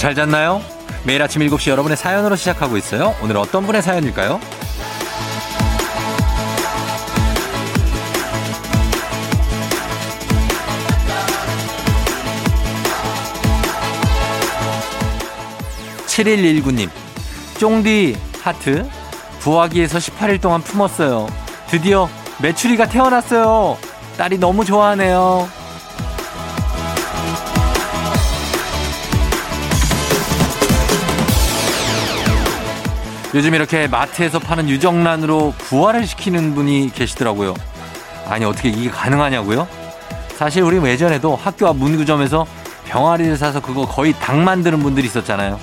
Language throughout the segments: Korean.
잘 잤나요? 매일 아침 7시 여러분의 사연으로 시작하고 있어요. 오늘 어떤 분의 사연일까요? 7119님, 쫑디 하트, 부화기에서 18일 동안 품었어요. 드디어 메추리가 태어났어요. 딸이 너무 좋아하네요. 요즘 이렇게 마트에서 파는 유정란으로 부화를 시키는 분이 계시더라고요. 아니, 어떻게 이게 가능하냐고요? 사실 우리 예전에도 학교 앞 문구점에서 병아리를 사서 그거 거의 닭 만드는 분들이 있었잖아요.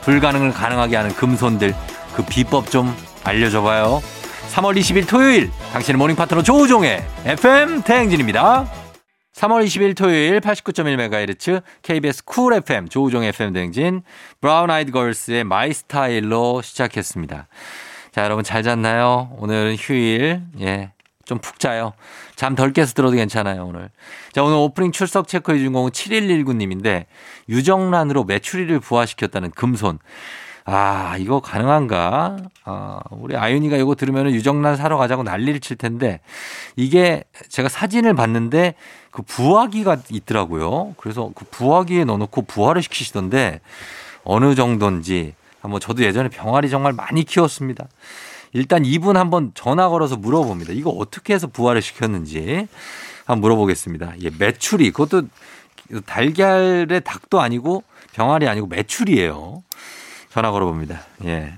불가능을 가능하게 하는 금손들, 그 비법 좀 알려줘 봐요. 3월 20일 토요일, 당신의 morning 파트너 조우종의 FM 대행진입니다. 3월 20일 토요일 89.1MHz KBS 쿨 FM 조우종 FM 대행진 브라운 아이드 걸스의 My Style로 시작했습니다. 자, 여러분 잘 잤나요? 오늘은 휴일. 예. 좀 푹 자요. 잠 덜 깨서 들어도 괜찮아요, 오늘. 자, 오늘 오프닝 출석 체크의 주인공은 7119님인데 유정란으로 메추리를 부화시켰다는 금손. 아, 이거 가능한가? 아, 우리 아윤이가 이거 들으면 유정란 사러 가자고 난리를 칠 텐데 이게 제가 사진을 봤는데 그 부화기가 있더라고요. 그래서 그 부화기에 넣어놓고 부화를 시키시던데 어느 정도인지 한번 저도 예전에 병아리 정말 많이 키웠습니다. 일단 이분 한번 전화 걸어서 물어봅니다. 이거 어떻게 해서 부화를 시켰는지 한번 물어보겠습니다. 예, 메추리 그것도 달걀의 닭도 아니고 병아리 아니고 메추리예요. 전화 걸어봅니다. 예.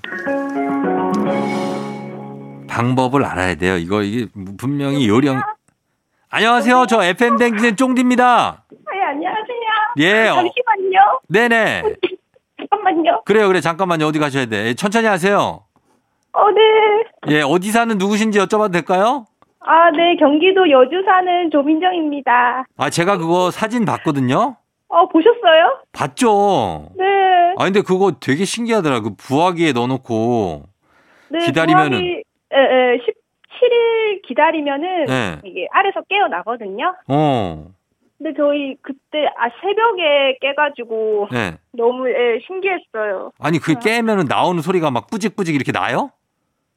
방법을 알아야 돼요. 이거 이게 분명히 요령. 안녕하세요. 저 FM 댕진 쫑디입니다. 네, 안녕하세요. 예. 어, 잠시만요. 네네. 잠깐만요. 그래요, 그래. 잠깐만요. 어디 가셔야 돼. 예, 천천히 하세요. 어, 네. 예, 어디 사는 누구신지 여쭤봐도 될까요? 아, 네. 경기도 여주 사는 조민정입니다. 아, 제가 그거 사진 봤거든요. 어, 보셨어요? 봤죠. 네. 아, 근데 그거 되게 신기하더라. 그 부화기에 넣어놓고. 네. 기다리면은- 부학이, 에, 에, 17일 기다리면은 네. 이게 알에서 깨어나거든요. 어. 근데 저희 그때 아 새벽에 깨가지고 네. 너무 예, 신기했어요. 아니, 그 깨면은 나오는 소리가 막 뿌직뿌직 이렇게 나요?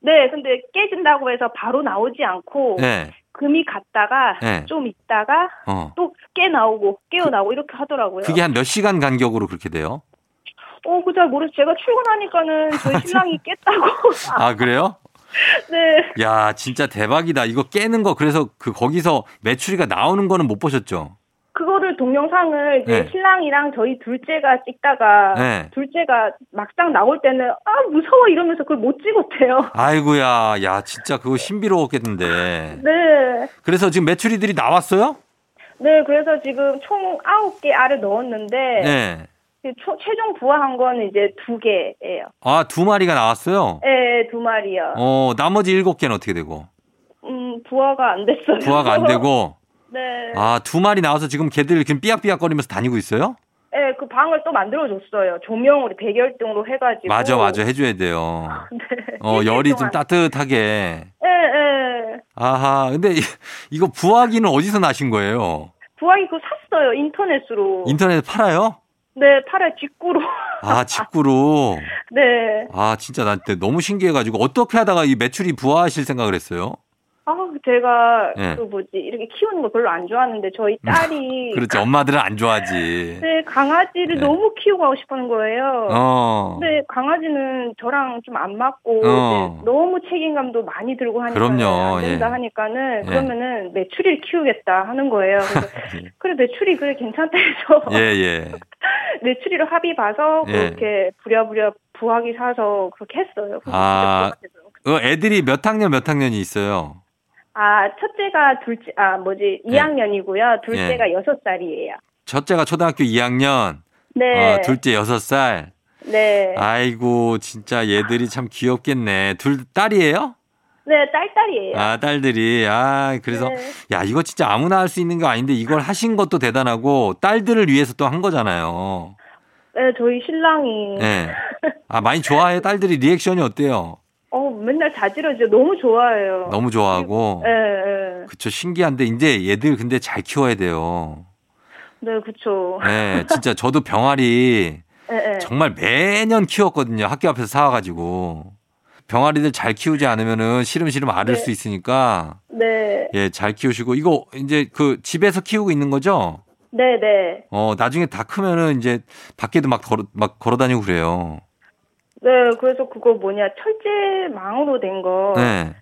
네, 근데 깨진다고 해서 바로 나오지 않고 네. 금이 갔다가 네. 좀 있다가 어. 또깨 나오고 깨어 나오고 이렇게 하더라고요. 그게 한 몇 시간 간격으로 그렇게 돼요? 어, 그 잘 모르겠어요. 제가 출근하니까는 저희 신랑이 깼다고. 아, 그래요? 네. 야, 진짜 대박이다. 이거 깨는 거 그래서 그 거기서 메추리가 나오는 거는 못 보셨죠? 그거를 동영상을 이제 네. 신랑이랑 저희 둘째가 찍다가 네. 둘째가 막상 나올 때는 아 무서워 이러면서 그걸 못 찍었대요. 아이고야. 야, 진짜 그거 신비로웠겠는데. 네. 그래서 지금 메추리들이 나왔어요? 네, 그래서 지금 총 아홉 개 알을 넣었는데 네. 그 초- 최종 부화한 건 이제 두 개예요. 아, 두 마리가 나왔어요? 네, 두 마리요. 어, 나머지 일곱 개는 어떻게 되고? 음, 부화가 안 됐어요. 부화가 안 되고. 네. 아, 두 마리 나와서 지금 걔들 지금 삐약삐약거리면서 다니고 있어요? 네, 그 방을 또 만들어줬어요. 조명으로 백열등으로 해가지고. 맞아, 맞아. 해줘야 돼요. 네. 어, 열이 좀. 따뜻하게. 네, 네. 아하. 근데 이- 이거 부화기는 어디서 나신 거예요? 부화기 그거 샀어요. 인터넷으로. 인터넷에 팔아요? 네, 팔에 직구로. 아, 직구로. 네. 아, 진짜 나한테 너무 신기해가지고 어떻게 하다가 이 매출이 부화하실 생각을 했어요? 아, 제가 네. 그 뭐지 이렇게 키우는 거 별로 안 좋아하는데 저희 딸이 그렇지. 엄마들은 안 좋아하지. 네 강아지를 네. 너무 키우고 하고 싶어하는 거예요. 어. 근데 강아지는 저랑 좀 안 맞고 어. 너무 책임감도 많이 들고 하니까 그럼요. 안 된다 예. 하니까는 예. 그러면은 메추리를 키우겠다 하는 거예요. 그래서 그래 메추리 그래 괜찮다 해서 예, 예. 메추리로 합의 봐서 예. 그렇게 부랴부랴 부화기 사서 그렇게 했어요. 아. 어, 애들이 몇 학년 몇 학년이 있어요? 아, 첫째가 둘째, 아, 뭐지, 예. 2학년이고요. 둘째가 여섯 살이에요. 첫째가 초등학교 2학년, 네. 어, 둘째 6살. 네. 아이고, 진짜 얘들이 참 귀엽겠네. 둘, 딸이에요? 네, 딸딸이에요. 아, 딸들이. 아, 그래서, 네. 야, 이거 진짜 아무나 할 수 있는 거 아닌데 이걸 하신 것도 대단하고 딸들을 위해서 또 한 거잖아요. 네, 저희 신랑이. 네. 아, 많이 좋아해? 딸들이 리액션이 어때요? 어, 맨날 자지러져. 너무 좋아해요. 너무 좋아하고. 네, 네. 그쵸, 신기한데, 이제 얘들 근데 잘 키워야 돼요. 네, 그쵸. 네, 진짜 저도 병아리 예, 예. 정말 매년 키웠거든요. 학교 앞에서 사와가지고. 병아리들 잘 키우지 않으면은 시름시름 앓을 네. 수 있으니까 네. 예, 잘 키우시고 이거 이제 그 집에서 키우고 있는 거죠? 네, 네. 어, 나중에 다 크면은 이제 밖에도 막 걸어 막 걸어 다니고 그래요. 네, 그래서 그거 뭐냐, 철제망으로 된 거, 네.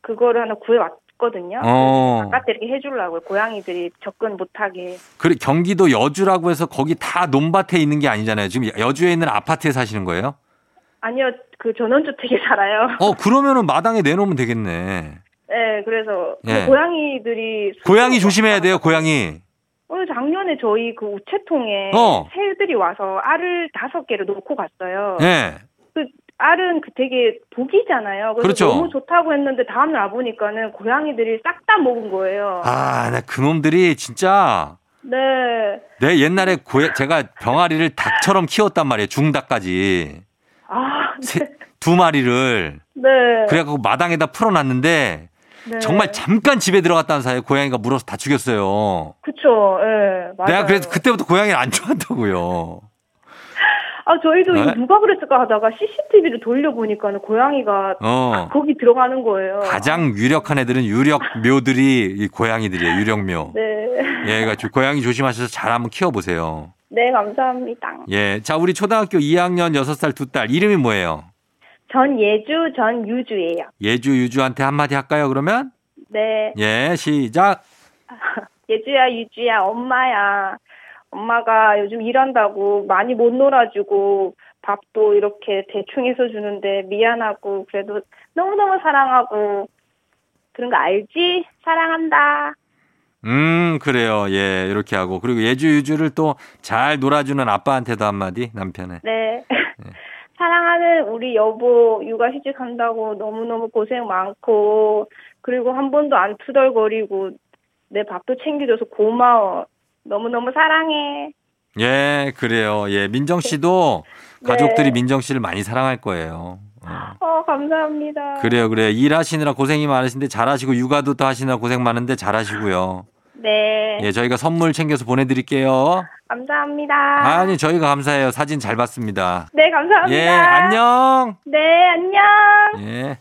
그거를 하나 구해왔거든요. 어. 바깥에 이렇게 해주려고요. 고양이들이 접근 못하게. 그래 경기도 여주라고 해서 거기 다 논밭에 있는 게 아니잖아요. 지금 여주에 있는 아파트에 사시는 거예요? 아니요, 그 전원주택에 살아요. 어, 그러면은 마당에 내놓으면 되겠네. 네, 그래서 그 예. 고양이들이 고양이 조심해야 돼요, 고양이. 오늘 작년에 저희 그 우체통에 어. 새들이 와서 알을 다섯 개를 놓고 갔어요. 예. 그 알은 그 되게 독이잖아요. 그래서 그렇죠. 너무 좋다고 했는데 다음날 와 보니까는 고양이들이 싹 다 먹은 거예요. 아, 나 그 놈들이 진짜 네. 내 옛날에 고 제가 병아리를 닭처럼 키웠단 말이에요. 중닭까지. 아, 네. 세- 두 마리를. 네. 그래갖고 마당에다 풀어놨는데 네. 정말 잠깐 집에 들어갔다는 사이에 고양이가 물어서 다 죽였어요. 그쵸, 예, 맞아요. 내가 그래서 그때부터 고양이를 안 좋아한다고요. 아, 저희도 네? 이거 누가 그랬을까 하다가 CCTV를 돌려보니까는 고양이가 어. 거기 들어가는 거예요. 가장 유력한 애들은 유력 묘들이 이 고양이들이에요. 유력묘. 네. 예, 그러니까 고양이 조심하셔서 잘 한번 키워보세요. 네, 감사합니다. 예. 자, 우리 초등학교 2학년 6살 두 딸 이름이 뭐예요? 전 예주, 전 유주예요. 예주, 유주한테 한마디 할까요, 그러면? 네. 예, 시작. 예주야, 유주야, 엄마야. 엄마가 요즘 일한다고 많이 못 놀아주고 밥도 이렇게 대충 해서 주는데 미안하고 그래도 너무너무 사랑하고 그런 거 알지? 사랑한다. 음, 그래요. 예, 이렇게 하고. 그리고 예주, 유주를 또 잘 놀아주는 아빠한테도 한마디, 남편에. 네. 사랑하는 우리 여보 육아 휴직 한다고 너무너무 고생 많고 그리고 한 번도 안 투덜거리고 내 밥도 챙겨줘서 고마워. 너무너무 사랑해. 예, 그래요. 예, 민정 씨도 네. 가족들이 민정 씨를 많이 사랑할 거예요. 어. 어, 감사합니다. 그래요, 그래요. 일하시느라 고생이 많으신데 잘하시고 육아도 또 하시느라 고생 많은데 잘하시고요. 네. 예, 저희가 선물 챙겨서 보내드릴게요. 감사합니다. 아니, 저희가 감사해요. 사진 잘 봤습니다. 네, 감사합니다. 예, 안녕. 네, 안녕. 예.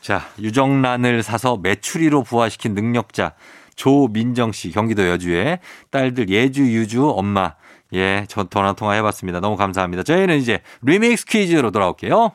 자, 유정란을 사서 메추리로 부화시킨 능력자 조민정 씨 경기도 여주의 딸들 예주 유주 엄마 예, 저 전화 통화 해봤습니다. 너무 감사합니다. 저희는 이제 리믹스 퀴즈로 돌아올게요.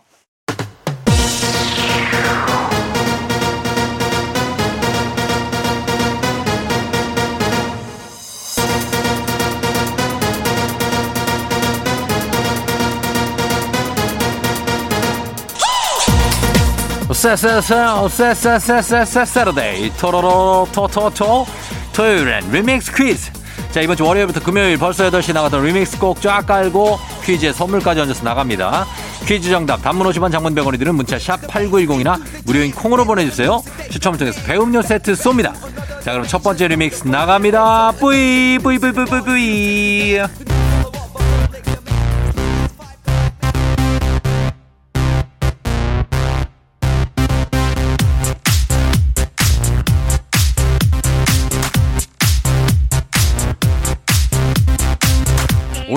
Sa-Sa-Sa-Sa-Sa-Sa-Sa-Sa-Saturday 토로로 토토토 토요일엔 리믹스 퀴즈 자 이번 주 월요일부터 금요일 벌써 8시 나가던 리믹스 곡쫙 깔고 퀴즈에 선물까지 얹어서 나갑니다 퀴즈 정답 단문 50원 장문 100원이 드는 문자 샵 8910이나 무료인 콩으로 보내주세요 추첨을 통해서 배음료 세트 쏩니다 자 그럼 첫 번째 리믹스 나갑니다 뿌이 뿌이 뿌이 뿌이 뿌이 뿌이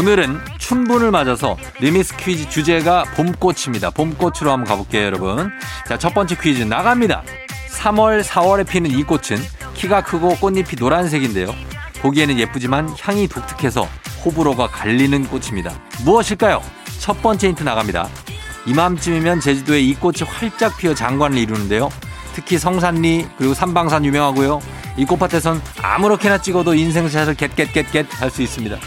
오늘은 춘분을 맞아서 리믹스 퀴즈 주제가 봄꽃입니다. 봄꽃으로 한번 가볼게요, 여러분. 자, 첫 번째 퀴즈 나갑니다. 3월, 4월에 피는 이 꽃은 키가 크고 꽃잎이 노란색인데요. 보기에는 예쁘지만 향이 독특해서 호불호가 갈리는 꽃입니다. 무엇일까요? 첫 번째 힌트 나갑니다. 이맘쯤이면 제주도에 이 꽃이 활짝 피어 장관을 이루는데요. 특히 성산리 그리고 산방산 유명하고요. 이 꽃밭에선 아무렇게나 찍어도 인생샷을 get get get get 할 수 있습니다.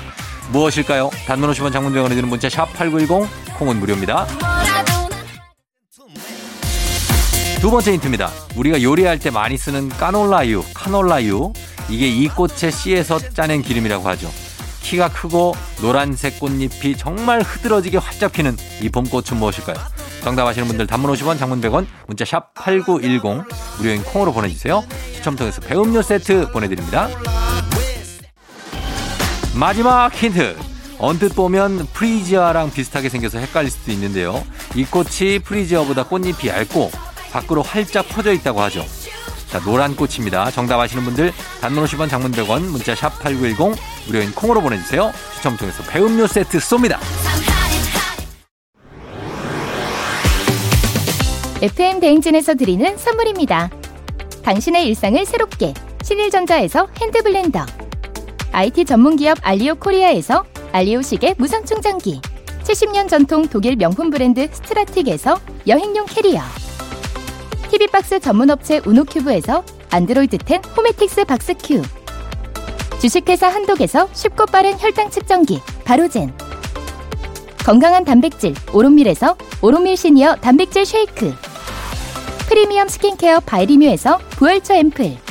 무엇일까요? 단문 50원 장문병원에 드는 문자 샵 8910 콩은 무료입니다. 두 번째 힌트입니다. 우리가 요리할 때 많이 쓰는 까놀라유, 카놀라유. 이게 이 꽃의 씨에서 짜낸 기름이라고 하죠. 키가 크고 노란색 꽃잎이 정말 흐드러지게 활짝 피는 이 봄꽃은 무엇일까요? 정답 아시는 분들 단문 50원, 장문 100원, 문자 샵 8910 무료인 콩으로 보내주세요. 추첨 통해서 배음료 세트 보내드립니다. 마지막 힌트. 언뜻 보면 프리지아랑 비슷하게 생겨서 헷갈릴 수도 있는데요. 이 꽃이 프리지아보다 꽃잎이 얇고 밖으로 활짝 퍼져 있다고 하죠. 자, 노란 꽃입니다. 정답 아시는 분들 단문 50원 장문 100원 문자 샵 8910 무료인 콩으로 보내주세요. 추첨 통해서 배음료 세트 쏩니다. FM 대행진에서 드리는 선물입니다. 당신의 일상을 새롭게 신일전자에서 핸드블렌더 IT 전문 기업 알리오 코리아에서 알리오 시계 무선 충전기 70년 전통 독일 명품 브랜드 스트라틱에서 여행용 캐리어 TV박스 전문업체 우노큐브에서 안드로이드 10 호메틱스 박스큐 주식회사 한독에서 쉽고 빠른 혈당 측정기 바로젠 건강한 단백질 오롯밀에서 오롯밀 시니어 단백질 쉐이크 프리미엄 스킨케어 바이리뮤에서 부활초 앰플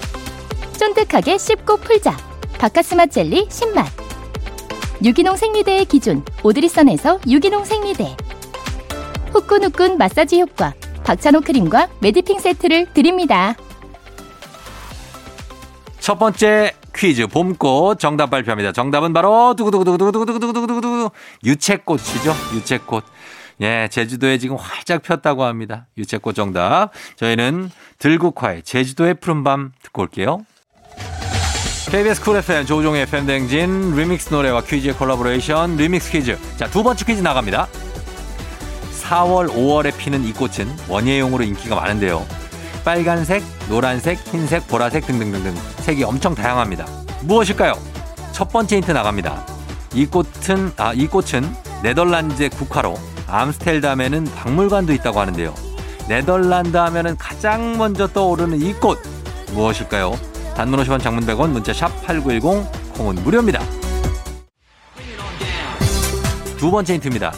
쫀득하게 씹고 풀자. 박카스맛 젤리 신맛. 유기농 생리대의 기준 오드리선에서 유기농 생리대. 후끈후끈 마사지 효과 박찬호 크림과 매디핑 세트를 드립니다. 첫 번째 퀴즈 봄꽃 정답 발표합니다. 정답은 바로 두구두구두구두구두구두구두구 유채꽃이죠. 유채꽃. 예, 제주도에 지금 활짝 폈다고 합니다. 유채꽃 정답. 저희는 들국화의 제주도의 푸른밤 듣고 올게요. KBS 쿨 FM 조우종의 FM 댕진 리믹스 노래와 퀴즈의 콜라보레이션 리믹스 퀴즈. 자, 두 번째 퀴즈 나갑니다. 4월, 5월에 피는 이 꽃은 원예용으로 인기가 많은데요. 빨간색, 노란색, 흰색, 보라색 등등등등 색이 엄청 다양합니다. 무엇일까요? 첫 번째 힌트 나갑니다. 이 꽃은 아, 이 꽃은 네덜란드의 국화로 암스텔담에는 박물관도 있다고 하는데요. 네덜란드 하면은 가장 먼저 떠오르는 이 꽃 무엇일까요? 단문 50원 장문 100원 문자 샵 8910 콩은 무료입니다. 두 번째 힌트입니다.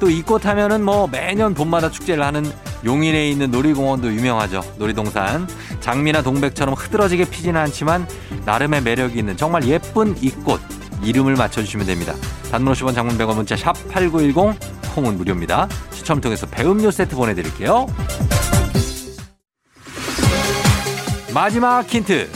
또 이 꽃 하면은 뭐 매년 봄마다 축제를 하는 용인에 있는 놀이공원도 유명하죠. 놀이동산. 장미나 동백처럼 흐드러지게 피지는 않지만 나름의 매력이 있는 정말 예쁜 이 꽃. 이름을 맞춰주시면 됩니다. 단문 50원 장문 100원 문자 샵 8910 콩은 무료입니다. 추첨 통해서 배음료 세트 보내드릴게요. 마지막 힌트.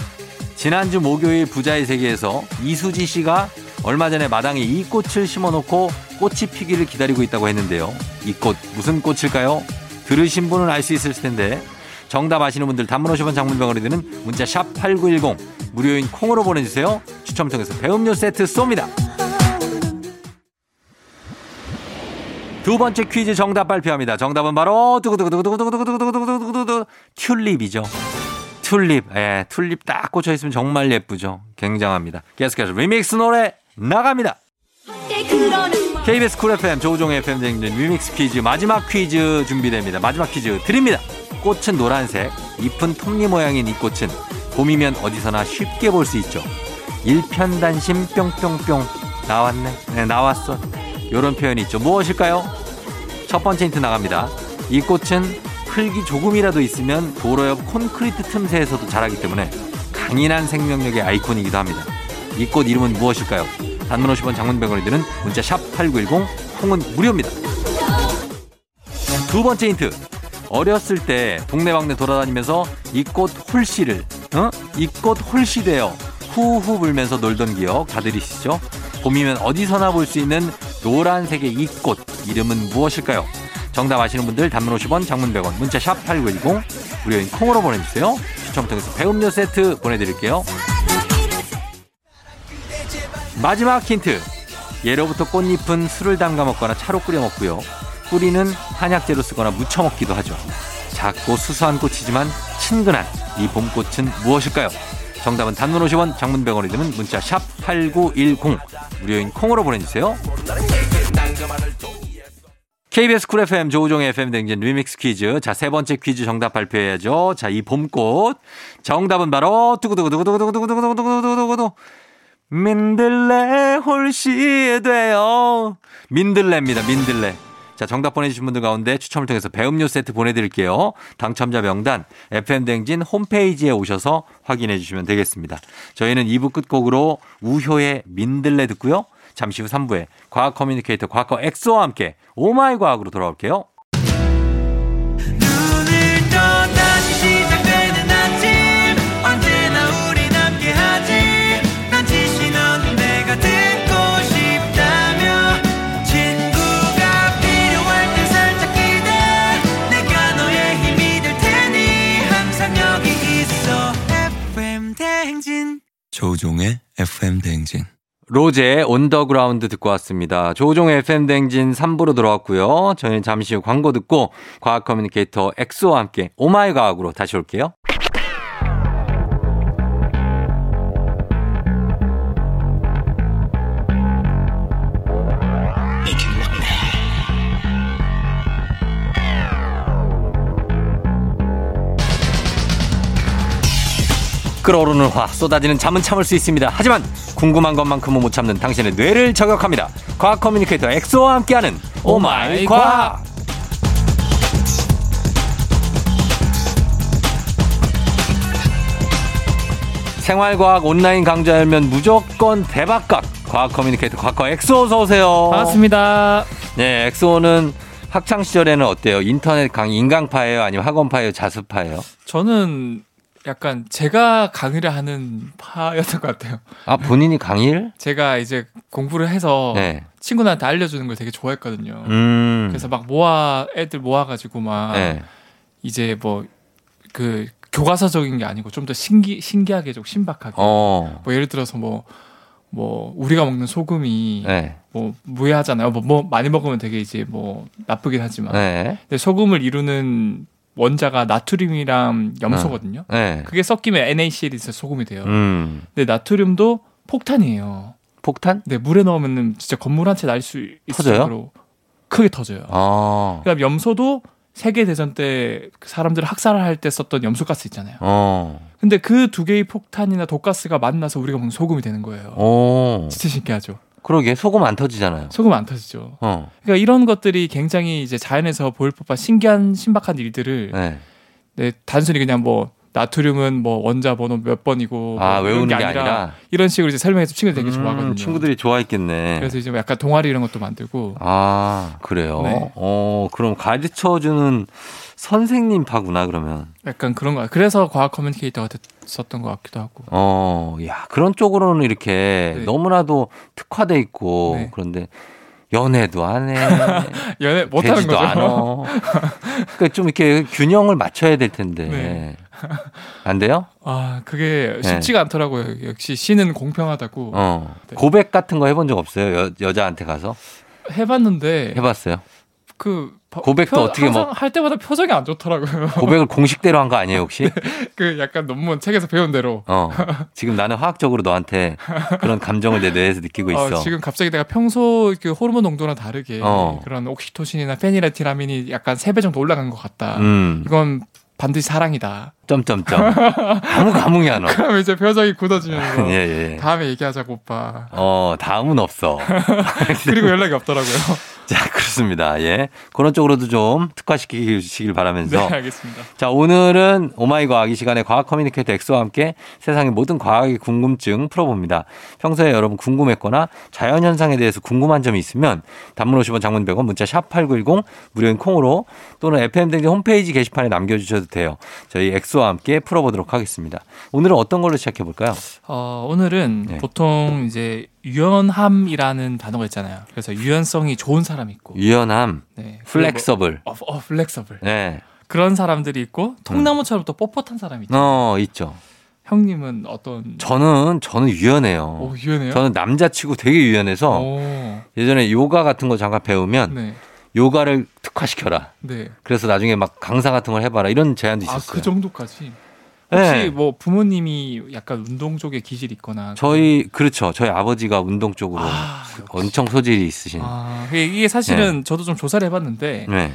지난주 목요일 부자의 세계에서 이수지 씨가 얼마 전에 마당에 이 꽃을 심어놓고 꽃이 피기를 기다리고 있다고 했는데요. 이 꽃 무슨 꽃일까요? 들으신 분은 알 수 있을 텐데 정답 아시는 분들 단문 50원 장문병원이 드는 문자 샵 8910 무료인 콩으로 보내주세요. 추첨 통해서 배음료 세트 쏩니다. 두 번째 퀴즈 정답 발표합니다. 정답은 바로 두구두구두구두구두구두구두구두구두구 튤립이죠. 튤립. 예, 튤립 딱 꽂혀 있으면 정말 예쁘죠. 굉장합니다. 계속해서 리믹스 노래 나갑니다. KBS 쿨 FM 조우종의 FM 댕진 리믹스 퀴즈 마지막 퀴즈 준비됩니다. 마지막 퀴즈 드립니다. 꽃은 노란색, 잎은 톱니 모양인 이 꽃은 봄이면 어디서나 쉽게 볼 수 있죠. 일편단심 뿅뿅뿅 나왔네. 네, 나왔어. 요런 표현이 있죠. 무엇일까요? 첫 번째 힌트 나갑니다. 이 꽃은 흙이 조금이라도 있으면 도로 옆 콘크리트 틈새에서도 자라기 때문에 강인한 생명력의 아이콘이기도 합니다. 이 꽃 이름은 무엇일까요? 단문 50원 장문병원이 드는 문자 샵8910 콩은 무료입니다. 두 번째 힌트. 어렸을 때 동네방네 돌아다니면서 이 꽃 홀씨를 어? 이 꽃 홀씨대요. 후후 불면서 놀던 기억 다들 있으시죠? 봄이면 어디서나 볼 수 있는 노란색의 이 꽃 이름은 무엇일까요? 정답 아시는 분들 단문 50원, 장문 100원, 문자 샵 8910 무료인 콩으로 보내주세요. 추첨 통해서 배음료 세트 보내드릴게요. 마지막 힌트. 예로부터 꽃잎은 술을 담가 먹거나 차로 끓여 먹고요. 뿌리는 한약재로 쓰거나 무쳐 먹기도 하죠. 작고 수수한 꽃이지만 친근한 이 봄꽃은 무엇일까요? 정답은 단문 50원, 장문 100원이 드는 문자 샵 8910 무료인 콩으로 보내주세요. KBS 쿨 FM 조우종의 FM 댕진 리믹스 퀴즈. 자, 세 번째 퀴즈 정답 발표해야죠. 자, 이 봄꽃. 정답은 바로 두구두구두구두구두구두구두구두구두구두구 민들레 홀씨 되어. 민들레입니다. 민들레. 자, 정답 보내주신 분들 가운데 추첨을 통해서 배음료 세트 보내드릴게요. 당첨자 명단 FM댕진 홈페이지에 오셔서 확인해 주시면 되겠습니다. 저희는 2부 끝곡으로 우효의 민들레 듣고요. 잠시 후 3부에 과학 커뮤니케이터 과커 엑소와 함께 오마이 과학으로 돌아올게요. 조우종의 FM 대행진. 로제 On The Ground 듣고 왔습니다. 조우종의 FM 댕진 3부로 돌아왔고요. 저희는 잠시 후 광고 듣고 과학 커뮤니케이터 엑소와 함께 오마이 과학으로 다시 올게요. 끓어오르는 화 쏟아지는 잠은 참을 수 있습니다. 하지만 궁금한 것만큼은 못 참는 당신의 뇌를 저격합니다. 과학 커뮤니케이터 엑소와 함께하는 오마이 과학. 생활과학 온라인 강좌 열면 무조건 대박각 과학 커뮤니케이터 과커 엑소 어서 오세요. 반갑습니다. 네, 엑소는 학창 시절에는 어때요? 인터넷 강의 인강파예요? 아니면 학원파예요? 자습파예요? 저는 약간 제가 강의를 하는 파였던 것 같아요. 아 본인이 강의를? 제가 이제 공부를 해서 네. 친구들한테 알려주는 걸 되게 좋아했거든요. 음. 그래서 막 모아 애들 모아가지고 막 네. 이제 뭐 그 교과서적인 게 아니고 좀 더 신기 신기하게 좀 신박하게 어. 뭐 예를 들어서 뭐뭐 우리가 먹는 소금이 네. 뭐 무해하잖아요. 뭐, 뭐 많이 먹으면 되게 이제 뭐 나쁘긴 하지만 네. 근데 소금을 이루는 원자가 나트륨이랑 염소거든요. 네. 그게 섞이면 NaCl이 있어 소금이 돼요. 음. 근데 나트륨도 폭탄이에요. 폭탄? 근데 물에 넣으면 진짜 건물 한 채 날 수 있을? 정도로 크게 터져요. 어. 그다음 염소도 세계 대전 때그 사람들 을 학살을 할때 썼던 염소가스 있잖아요. 어. 근데 그 두 개의 폭탄이나 독가스가 만나서 우리가 먹는 소금이 되는 거예요. 어. 진짜 신기하죠. 그러게 소금 안 터지잖아요. 소금 안 터지죠. 어. 그러니까 이런 것들이 굉장히 이제 자연에서 보일 법한 신기한 신박한 일들을 네. 네, 단순히 그냥 뭐 나트륨은 뭐 원자 번호 몇 번이고 아 뭐 외우는 게 아니라 이런 식으로 이제 설명해서 친구들 되게 음, 좋아하거든요. 친구들이 좋아했겠네. 그래서 이제 뭐 약간 동아리 이런 것도 만들고 아 그래요. 네. 어 그럼 가르쳐 주는 선생님 파구나 그러면. 약간 그런 거. 그래서 과학 커뮤니케이터가 됐 었던 것 같기도 하고. 어, 야 그런 쪽으로는 이렇게 네. 너무나도 특화돼 있고 네. 그런데 연애도 안 해. 연애 못 하는 거죠. 않아. 그러니까 좀 이렇게 균형을 맞춰야 될 텐데 네. 안 돼요? 아, 그게 쉽지가 않더라고요. 역시 신은 공평하다고 네. 어 네. 고백 같은 거 해본 적 없어요? 여, 여자한테 가서 해봤는데 해봤어요? 그 바- 고백도 어떻게 항상 뭐- 할 때마다 표정이 안 좋더라고요. 고백을 공식대로 한 거 아니에요 혹시? 그 약간 논문 책에서 배운 대로. 어 지금 나는 화학적으로 너한테 그런 감정을 내 뇌에서 느끼고 있어. 어, 지금 갑자기 내가 평소 그 호르몬 농도랑 다르게 어. 그런 옥시토신이나 페닐에틸아민이 약간 3배 정도 올라간 것 같다. 음 이건 반드시 사랑이다. 점점점 아무 감흥이 안 와. 그럼 이제 표정이 굳어지면서 예 예. 다음에 얘기하자고 오빠. 어 다음은 없어. 그리고 연락이 없더라고요. 자 그렇습니다. 예 그런 쪽으로도 좀 특화시키시길 네, 바라면서 알겠습니다. 자, 오늘은 오마이 과학 이 시간에 과학 커뮤니케이터 엑소와 함께 세상의 모든 과학의 궁금증 풀어봅니다. 평소에 여러분 궁금했거나 자연현상에 대해서 궁금한 점이 있으면 단문 50원 장문 100원 문자 샵8910 무료인 콩으로 또는 FM댕진 홈페이지 게시판에 남겨주셔도 돼요. 저희 엑소와 함께 풀어보도록 하겠습니다. 오늘은 어떤 걸로 시작해볼까요? 어, 오늘은 네. 보통 이제 유연함이라는 단어가 있잖아요. 그래서 유연성이 좋은 사람이 있고. 유연함, 네. flexible. 어, 어, flexible. 네. 그런 사람들이 있고 통나무처럼 또 뻣뻣한 사람이 있죠. 어, 있죠. 형님은 어떤 저는 저는 유연해요. 오, 유연해요? 저는 남자치고 되게 유연해서 오, 예전에 요가 같은 거 잠깐 배우면 네. 요가를 특화시켜라. 네. 그래서 나중에 막 강사 같은 걸 해봐라 이런 제안도 아, 있었어요. 그 정도까지. 혹시 네. 뭐 부모님이 약간 운동 쪽에 기질이 있거나 저희 그렇죠. 저희 아버지가 운동 쪽으로 아, 엄청 소질이 있으신. 아, 이게- 사실은 저도 좀 조사를 해봤는데 네.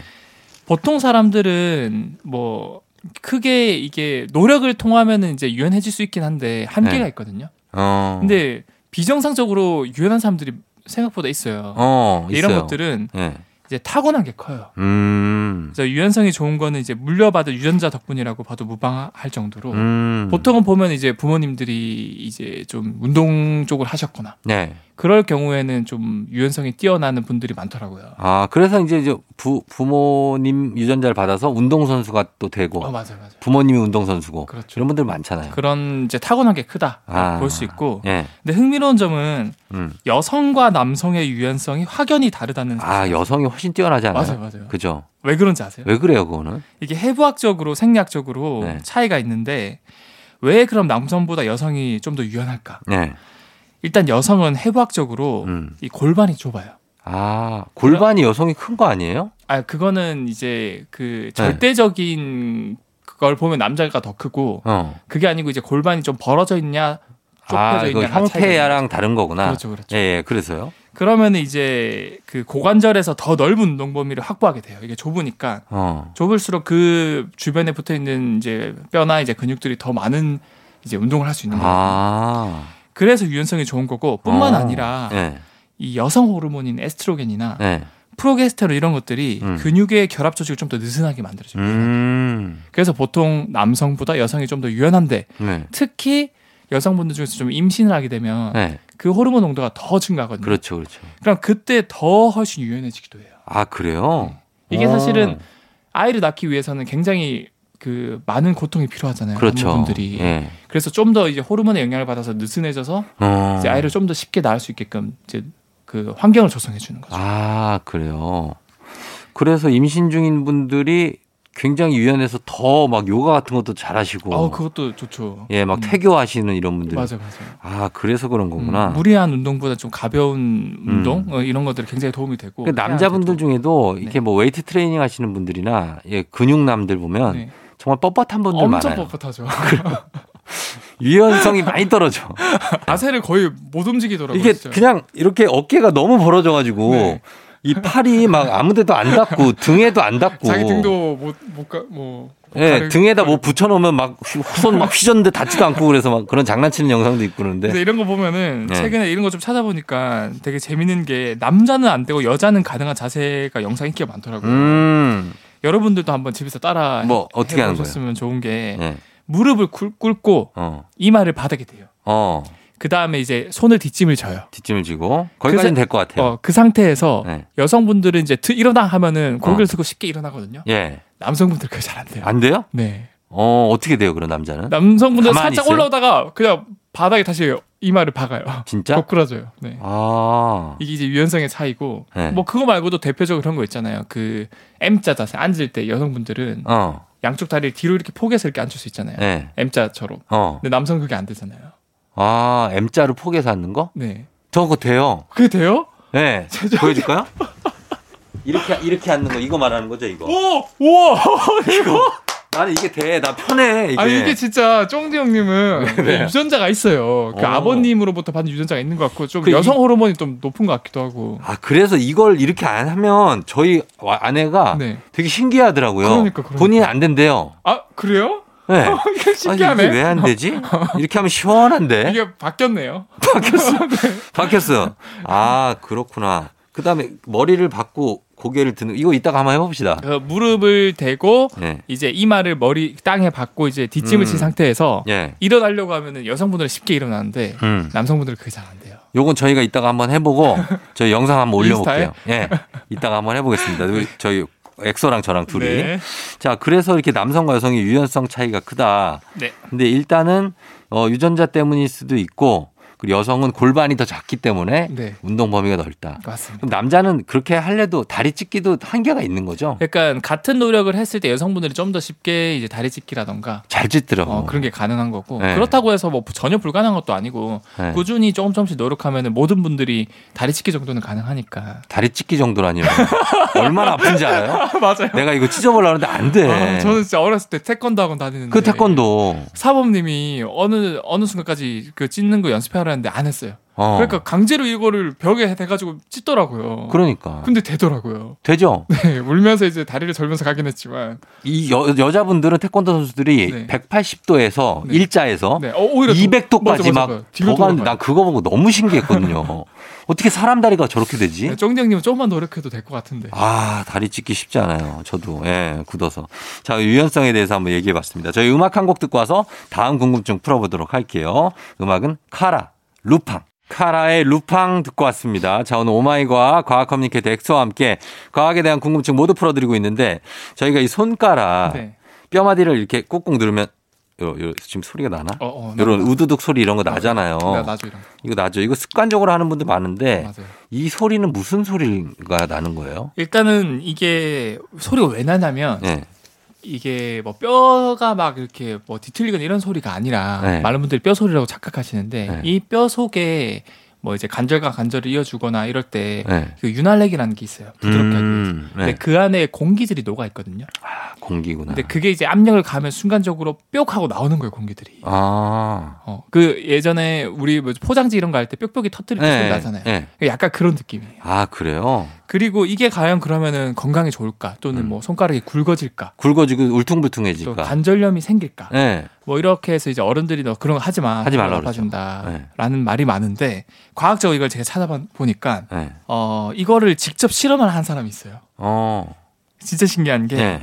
보통 사람들은 뭐 크게 이게 노력을 통하면은 이제 유연해질 수 있긴 한데 한계가 네. 있거든요. 어. 근데 비정상적으로 유연한 사람들이 생각보다 있어요. 어, 이런 있어요. 것들은 네. 이제 타고난 게 커요. 음. 그래서 유연성이 좋은 거는 이제 물려받은 유전자 덕분이라고 봐도 무방할 정도로 음. 보통은 보면 이제 부모님들이 이제 좀 운동 쪽을 하셨거나 네. 그럴 경우에는 좀 유연성이 뛰어나는 분들이 많더라고요. 아, 그래서 이제 부, 부모님 유전자를 받아서 운동선수가 또 되고 어 맞아요, 맞아요. 부모님이 운동선수고 그렇죠. 이런 분들 많잖아요. 그런 이제 타고난 게 크다 아. 볼수 있고. 예. 근데 흥미로운 점은 음. 여성과 남성의 유연성이 확연히 다르다는 아, 사실. 여성이 훨씬 뛰어나잖아요. 맞아요, 맞아요. 그죠? 왜 그런지 아세요? 왜 그래요, 그거는? 이게 해부학적으로 생리학적으로 네. 차이가 있는데 왜 그럼 남성보다 여성이 좀 더 유연할까? 네. 일단 여성은 해부학적으로 음. 이 골반이 좁아요. 아, 골반이 여성이 큰 거 아니에요? 아 그거는 이제 네. 그 절대적인 그걸 보면 남자가 더 크고 어. 그게 아니고 이제 골반이 좀 벌어져 있냐 아, 좁혀져 이거 있냐 형태랑 다른 거구나. 그렇죠, 그렇죠. 예, 예, 그래서요. 그러면 이제 그 고관절에서 더 넓은 운동 범위를 확보하게 돼요. 이게 좁으니까 어. 좁을수록 그 주변에 붙어 있는 이제 뼈나 이제 근육들이 더 많은 이제 운동을 할 수 있는 거예요. 아. 그래서 유연성이 좋은 거고 뿐만 어. 아니라 예. 이 여성 호르몬인 에스트로겐이나 예. 프로게스테론 이런 것들이 음. 근육의 결합 조직을 좀 더 느슨하게 만들어줘요. 음. 그래서 보통 남성보다 여성이 좀 더 유연한데 네. 특히 여성분들 중에서 좀 임신을 하게 되면 네. 그 호르몬 농도가 더 증가하거든요. 그렇죠, 그렇죠. 그럼 그때 더 훨씬 유연해지기도 해요. 아, 그래요? 이게 어. 사실은 아이를 낳기 위해서는 굉장히 그 많은 고통이 필요하잖아요. 그렇죠. 부모분들이. 예. 그래서 좀 더 이제 호르몬의 영향을 받아서 느슨해져서 어. 이제 아이를 좀 더 쉽게 낳을 수 있게끔 이제 그 환경을 조성해 주는 거죠. 아, 그래요. 그래서 임신 중인 분들이 굉장히 유연해서 더 막 요가 같은 것도 잘하시고. 어, 그것도 좋죠. 예, 막 음. 태교하시는 이런 분들. 맞아요, 맞아요. 아, 그래서 그런 거구나. 음, 무리한 운동보다 좀 가벼운 운동 어, 이런 것들이 굉장히 도움이 되고. 그 남자분들 중에도 네. 이렇게 뭐 웨이트 트레이닝 하시는 분들이나 예, 근육남들 보면 네. 정말 뻣뻣한 분들 엄청 많아요. 뻣뻣하죠. 유연성이 많이 떨어져. 자세를 거의 못 움직이더라고요. 이게 진짜. 그냥 이렇게 어깨가 너무 벌어져가지고 네. 이 팔이 막 아무데도 안 닿고 등에도 안 닿고. 자기 등도 못못뭐 예, 등에다 뭐 붙여놓으면 막 손 막 휘졌는데 닿지도 않고 그래서 막 그런 장난치는 영상도 있고 그러는데. 그래서 이런 거 보면은 네. 최근에 이런 거 좀 찾아보니까 되게 재밌는 게 남자는 안 되고 여자는 가능한 자세가 영상 인기가 많더라고요. 음, 여러분들도 한번 집에서 따라 뭐 어떻게 하는 거예요? 해보셨으면 좋은 게 예, 무릎을 굴, 꿇고 어, 이마를 바닥에 대요. 어, 그 다음에 이제 손을 뒷짐을 져요. 뒷짐을 지고 거기까지는 그 사- 될것 같아요. 어, 그 상태에서 네. 여성분들은 이제 드, 일어나 하면은 고개를 어. 들고 쉽게 일어나거든요. 예, 남성분들 그게 잘 안 돼요. 안 돼요? 네. 어, 어떻게 돼요, 그런 남자는? 남성분들 살짝 있어요? 올라오다가 그냥 바닥에 다시 이마를 박아요. 진짜? 거꾸라져요. 네. 아, 이게 이제 유연성의 차이고 네. 뭐 그거 말고도 대표적으로 그런 거 있잖아요. 그 M자 자세 앉을 때 여성분들은 어, 양쪽 다리를 뒤로 이렇게 포개서 이렇게 앉을 수 있잖아요. 예, M자처럼. 어, 근데 남성 그게 안 되잖아요. 아, M자로 포개서 앉는 거? 네. 저거 돼요. 그게 돼요? 예, 보여줄까요? 이렇게 이렇게 앉는 거 이거 말하는 거죠, 이거? 오! 우와! 이거. 나는 이게 돼, 나 편해 이게. 아니 이게 진짜 쫑디 형님은 왜요? 유전자가 있어요. 그 어. 아버님으로부터 받은 유전자가 있는 것 같고 좀 그 여성 호르몬이 좀 높은 것 같기도 하고. 아, 그래서 이걸 이렇게 안 하면 저희 와- 아내가 네. 되게 신기하더라고요. 그러니까, 그러니까. 본인이 안 된대요. 아 그래요? 네. 아, 신기하네. 이게 왜안 되지? 이렇게 하면 시원한데. 이게 바뀌었네요. 바뀌었어. 아, 그렇구나. 그 다음에 머리를 받고 고개를 드는, 이거 이따가 한번 해봅시다. 그 무릎을 대고 예. 이제 이마를 머리 땅에 박고 이제 뒷짐을 음. 친 상태에서 예. 일어나려고 하면은 여성분들은 쉽게 일어나는데 음. 남성분들은 그게 잘 안 돼요. 요건 저희가 이따가 한번 해보고 저희 영상 한번? 올려볼게요. 예. 이따가 한번 해보겠습니다. 저희 엑소랑 저랑 둘이. 네. 자, 그래서 이렇게 남성과 여성의 유연성 차이가 크다. 네. 근데 일단은 어, 유전자 때문일 수도 있고 그리고 여성은 골반이 더 작기 때문에 네. 운동 범위가 넓다. 맞습니다. 그럼 남자는 그렇게 할래도 다리 찢기도 한계가 있는 거죠? 약간 같은 노력을 했을 때 여성분들이 좀 더 쉽게 이제 다리 찢기라던가 잘 찢더라고. 어, 그런 게 가능한 거고 네. 그렇다고 해서 뭐 전혀 불가능한 것도 아니고 네. 꾸준히 조금 조금씩 노력하면 모든 분들이 다리 찢기 정도는 가능하니까. 다리 찢기 정도라니요. 얼마나 아픈지 알아요? 맞아요. 내가 이거 찢어보려고 하는데 안 돼. 아, 저는 진짜 어렸을 때 태권도 학원 다니는데 그 태권도. 사범님이 어느 어느 순간까지 그 찢는 거 연습 하라는데 안 했어요. 어. 그러니까 강제로 이거를 벽에 대가지고 찢더라고요. 그러니까. 근데 되더라고요. 되죠? 네, 울면서 이제 다리를 절면서 가긴 했지만. 이 여, 여자분들은 태권도 선수들이 네. 180도에서 네. 일자에서 네, 어, 오히려 더- 200도까지 맞아, 맞아, 막 맞아. 뒤로 더 가는데. 난 그거 보고 너무 신기했거든요. 어떻게 사람 다리가 저렇게 되지? 네, 쫑디 형님은 조금만 노력해도 될 것 같은데. 아, 다리 찢기 쉽지 않아요. 저도, 예, 굳어서. 자, 유연성에 대해서 한번 얘기해 봤습니다. 저희 음악 한 곡 듣고 와서 다음 궁금증 풀어보도록 할게요. 음악은 카라, 루팡. 카라의 루팡 듣고 왔습니다. 자, 오늘 오마이과 과학 커뮤니케이터 엑소와 함께 과학에 대한 궁금증 모두 풀어드리고 있는데 저희가 이 손가락 네. 뼈마디를 이렇게 꾹꾹 누르면 요, 요, 지금 소리가 나나? 어, 어, 이런 우두둑 소리 이런 거 나잖아요. 나, 나죠 이런 거. 이거 나죠. 이거 습관적으로 하는 분들 많은데 맞아요. 이 소리는 무슨 소리가 나는 거예요? 일단은 이게 소리가 왜 나냐면 예. 이게 뭐 뼈가 막 이렇게 뭐 뒤틀리거나 이런 소리가 아니라 네. 많은 분들이 뼈 소리라고 착각하시는데 네. 이뼈 속에 뭐 이제 관절과 관절을 이어주거나 이럴 때 네. 그 윤활렉이라는 게 있어요. 부드럽게 하기 위해서. 음, 근데 네. 그 안에 공기들이 녹아 있거든요. 아, 공기구나. 근데 그게 이제 압력을 가면 순간적으로 뿅 하고 나오는 거예요, 공기들이. 아. 어, 그 예전에 우리 뭐 포장지 이런 거 할 때 뾱뾱이 터뜨리는 소리 나잖아요. 네. 약간 그런 느낌이에요. 아, 그래요? 그리고 이게 과연 그러면은 건강에 좋을까? 또는 음. 뭐 손가락이 굵어질까? 굵어지고 또 울퉁불퉁해질까? 관절염이 생길까? 네. 뭐 이렇게 해서 이제 어른들이 너 그런 거 하지 마. 하지 말라 그러죠. 아파진다라는 말이 많은데 과학적으로 이걸 제가 찾아보니까 네. 어 이거를 직접 실험을 한 사람이 있어요. 어. 진짜 신기한 게 네.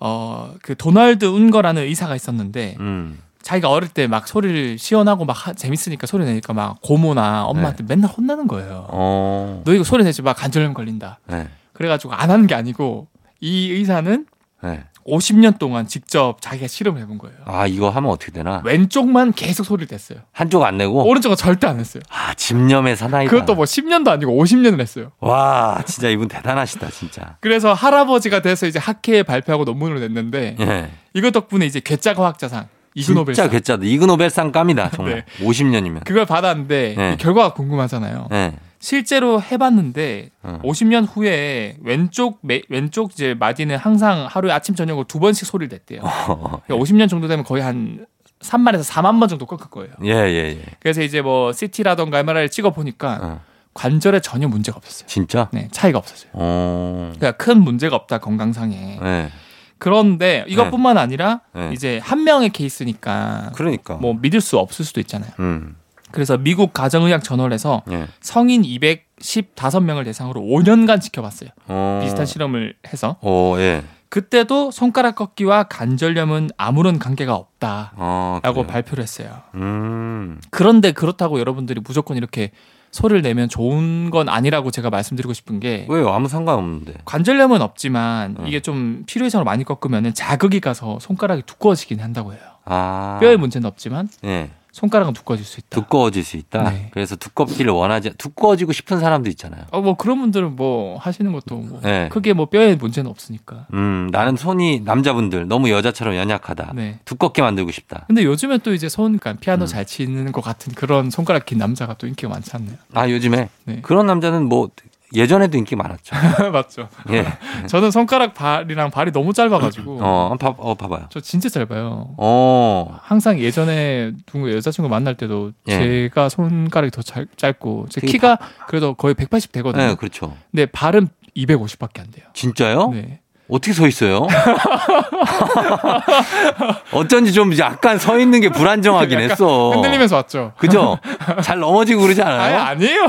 어, 그 도널드 운거라는 의사가 있었는데 음. 자기가 어릴 때 막 소리를 시원하고 막 하- 재밌으니까 소리 내니까 막 고모나 엄마한테 맨날 혼나는 거예요. 네. 어. 너 이거 소리 내지 마 관절염 걸린다. 네. 그래가지고 안 하는 게 아니고 이 의사는 네. 50년 동안 직접 자기가 실험을 해본 거예요. 아, 이거 하면 어떻게 되나? 왼쪽만 계속 소리를 냈어요. 한쪽 안 내고? 오른쪽은 절대 안 했어요. 아, 집념의 사나이다. 그것도 뭐 10년도 아니고 50년을 했어요. 와, 진짜 이분 대단하시다, 진짜. 그래서 할아버지가 돼서 이제 학회에 발표하고 논문을 냈는데 예. 이거 덕분에 이제 괴짜과학자상 이그노벨상 진짜 괴짜다. 이그노벨상 깜이다, 정말. 네. 50년이면. 그걸 받았는데 네. 이 결과가 궁금하잖아요. 네. 실제로 해봤는데 어. 50년 후에 왼쪽 매- 왼쪽 이제 마디는 항상 하루에 아침 저녁으로 두 번씩 소리를 냈대요. 어. 그러니까 50년 정도 되면 거의 한 3만에서 4만 번 정도 꺾을 거예요. 예, 예, 예. 그래서 이제 뭐 CT라던가 MRI를 찍어 보니까 어. 관절에 전혀 문제가 없었어요. 진짜? 네, 차이가 없었어요. 어. 그러니까 큰 문제가 없다 건강상에. 네. 그런데 이것뿐만 아니라 네. 이제 한 명의 케이스니까 그러니까. 뭐 믿을 수 없을 수도 있잖아요. 음. 그래서 미국 가정의학 저널에서 예. 성인 215명을 대상으로 5년간 지켜봤어요. 어. 비슷한 실험을 해서 어, 예. 그때도 손가락 꺾기와 관절염은 아무런 관계가 없다라고 어. 그래요? 발표를 했어요. 음. 그런데 그렇다고 여러분들이 무조건 이렇게 소리를 내면 좋은 건 아니라고 제가 말씀드리고 싶은 게 왜요? 아무 상관없는데. 관절염은 없지만 음. 이게 좀 필요 이상으로 많이 꺾으면 자극이 가서 손가락이 두꺼워지긴 한다고 해요. 아. 뼈에 문제는 없지만 예. 손가락은 두꺼워질 수 있다. 두꺼워질 수 있다. 네. 그래서 두껍기를 원하지 두꺼워지고 싶은 사람도 있잖아요. 어, 뭐 그런 분들은 뭐 하시는 것도 뭐 네. 크게 뭐 뼈에 문제는 없으니까. 음, 나는 손이 남자분들 너무 여자처럼 연약하다. 네. 두껍게 만들고 싶다. 근데 요즘에 또 이제 손, 그러니까 피아노 음. 잘 치는 것 같은 그런 손가락 긴 남자가 또 인기가 많지 않나요? 아, 요즘에 네. 그런 남자는 뭐 예전에도 인기 많았죠. 맞죠. 예. 저는 손가락 발이랑 발이 너무 짧아가지고 어, 봐, 어, 봐봐요. 저 진짜 짧아요. 어, 항상 예전에 누구 여자친구 만날 때도 예. 제가 손가락이 더 짧, 짧고 제 되게 키가 그래도 거의 180 되거든요. 네, 그렇죠. 근데 발은 250밖에 안 돼요. 진짜요? 네. 어떻게 서 있어요? 어쩐지 좀 약간 서 있는 게 불안정하긴 했어. 흔들리면서 왔죠. 그죠? 잘 넘어지고 그러지 아니 않아요? 아니 에요.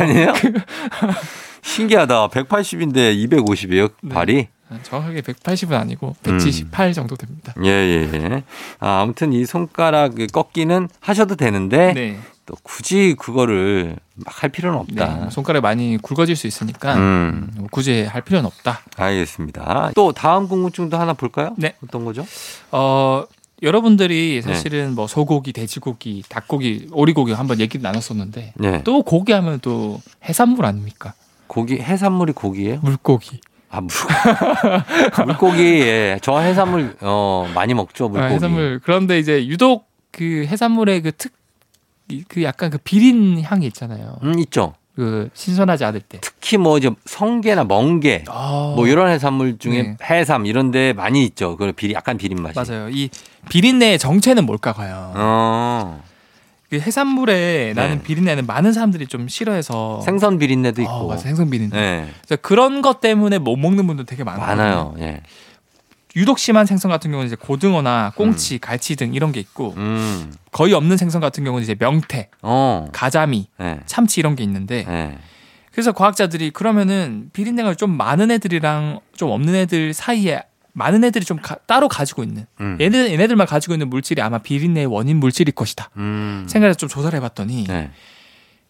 아니에요? 신기하다. 180인데 250이에요, 네. 발이? 정확하게 180은 아니고 178 정도 됩니다. 예, 예, 예. 아, 아무튼 이 손가락 꺾기는 하셔도 되는데 네. 또 굳이 그거를 막 할 필요는 네. 없다. 손가락이 많이 굵어질 수 있으니까 음, 뭐 굳이 할 필요는 없다. 알겠습니다. 또 다음 궁금증도 하나 볼까요? 네. 어떤 거죠? 어 여러분들이 사실은 뭐 소고기, 돼지고기, 닭고기, 오리고기 한번 얘기 나눴었는데 네. 또 고기 하면 또 해산물 아닙니까? 고기 해산물이 고기예요? 물고기. 아 물, 물고기 예. 저 해산물 어 많이 먹죠 아, 물고기. 해산물. 그런데 이제 유독 그 해산물의 그 특, 이- 그 약간 그 비린 향이 있잖아요. 음 있죠. 그 신선하지 않을 때. 특히 뭐 이제 성게나 멍게 아, 뭐 이런 해산물 중에 네. 해삼 이런 데 많이 있죠. 그 비리 약간 비린 맛이. 맞아요. 이 비린내의 정체는 뭘까 과연? 어. 그 해산물에 나는 네. 비린내는 많은 사람들이 좀 싫어해서 생선 비린내도 어, 있고. 맞아, 생선 비린내. 네. 그래서 그런 것 때문에 못 먹는 분들 되게 많아요. 많아요. 예. 유독 심한 생선 같은 경우는 이제 고등어나 꽁치, 갈치 등 이런 게 있고 음. 거의 없는 생선 같은 경우는 이제 명태, 어. 가자미, 네. 참치 이런 게 있는데 네. 그래서 과학자들이 그러면은 비린내가 좀 많은 애들이랑 좀 없는 애들 사이에 많은 애들이 좀 가- 따로 가지고 있는 음. 얘네 얘네들만 가지고 있는 물질이 아마 비린내의 원인 물질일 것이다. 음. 생각해서 좀 조사를 해봤더니 네.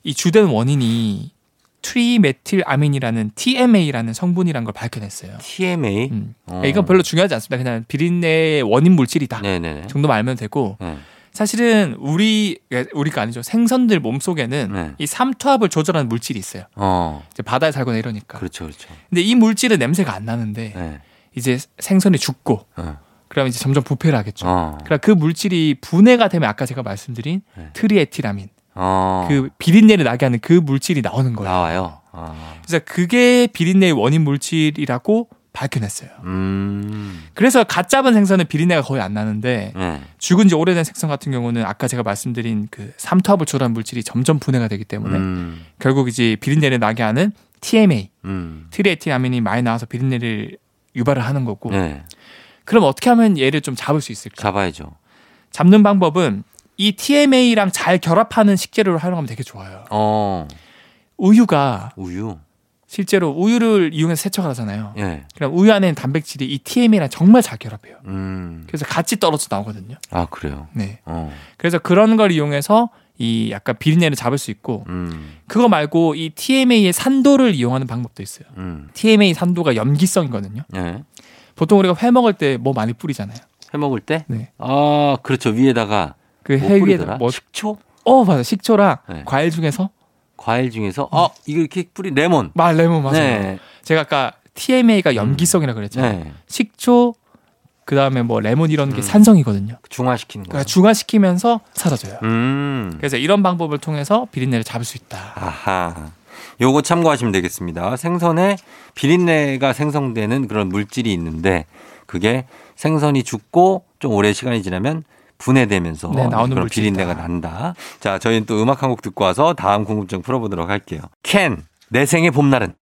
이 주된 원인이 트리메틸아민이라는 TMA라는 성분이라는 걸 밝혀냈어요. TMA. 음. 어. 이건 별로 중요하지 않습니다. 그냥 비린내의 원인 물질이다 네네네. 정도만 알면 되고 네. 사실은 우리 우리가 아니죠 생선들 몸 속에는 네. 이 삼투압을 조절하는 물질이 있어요. 어. 이제 바다에 살거나 이러니까. 그렇죠, 그렇죠. 근데 이 물질은 냄새가 안 나는데 네. 이제 생선이 죽고 어. 그러면 이제 점점 부패를 하겠죠. 어. 그러니까 그 물질이 분해가 되면 아까 제가 말씀드린 네. 트리메틸아민 어. 그 비린내를 나게 하는 그 물질이 나오는 거예요. 나와요. 아. 그래서 그게 비린내의 원인 물질이라고 밝혀냈어요. 음. 그래서 갓 잡은 생선은 비린내가 거의 안 나는데 네. 죽은 지 오래된 생선 같은 경우는 아까 제가 말씀드린 그 삼투압을 조절한 물질이 점점 분해가 되기 때문에 음. 결국 이제 비린내를 나게 하는 TMA, 음. 트리에틸아민이 많이 나와서 비린내를 유발을 하는 거고. 네. 그럼 어떻게 하면 얘를 좀 잡을 수 있을까? 잡아야죠. 잡는 방법은 이 TMA랑 잘 결합하는 식재료를 활용하면 되게 좋아요. 어. 우유가 우유. 실제로 우유를 이용해서 세척을 하잖아요. 예. 그럼 우유 안에 있는 단백질이 이 TMA랑 정말 잘 결합해요. 음. 그래서 같이 떨어져 나오거든요. 아, 그래요. 네. 어. 그래서 그런 걸 이용해서 이 약간 비린내를 잡을 수 있고 음. 그거 말고 이 TMA의 산도를 이용하는 방법도 있어요. 음. TMA 산도가 염기성이거든요. 예. 보통 우리가 회 먹을 때 뭐 많이 뿌리잖아요. 해 먹을 때? 네. 아, 그렇죠. 위에다가 그뭐회 위에 뿌리더라? 뭐 식초? 어, 맞아. 식초랑 네. 과일 중에서 과일 중에서 어, 이거 이렇게 뿌리 레몬. 말 레몬 맞아요. 네. 제가 아까 TMA가 염기성이라 그랬잖아요. 네. 식초 그 다음에 뭐 레몬 이런 게 음. 산성이거든요. 중화시키는 거. 그러니까 중화시키면서 사라져요. 음. 그래서 이런 방법을 통해서 비린내를 잡을 수 있다. 아하. 요거 참고하시면 되겠습니다. 생선에 비린내가 생성되는 그런 물질이 있는데 그게 생선이 죽고 좀 오래 시간이 지나면 분해되면서 네, 나오는 그런. 비린내가 난다. 자, 저희는 또 음악 한 곡 듣고 와서 다음 궁금증 풀어보도록 할게요. 캔, 내 생의 봄날은.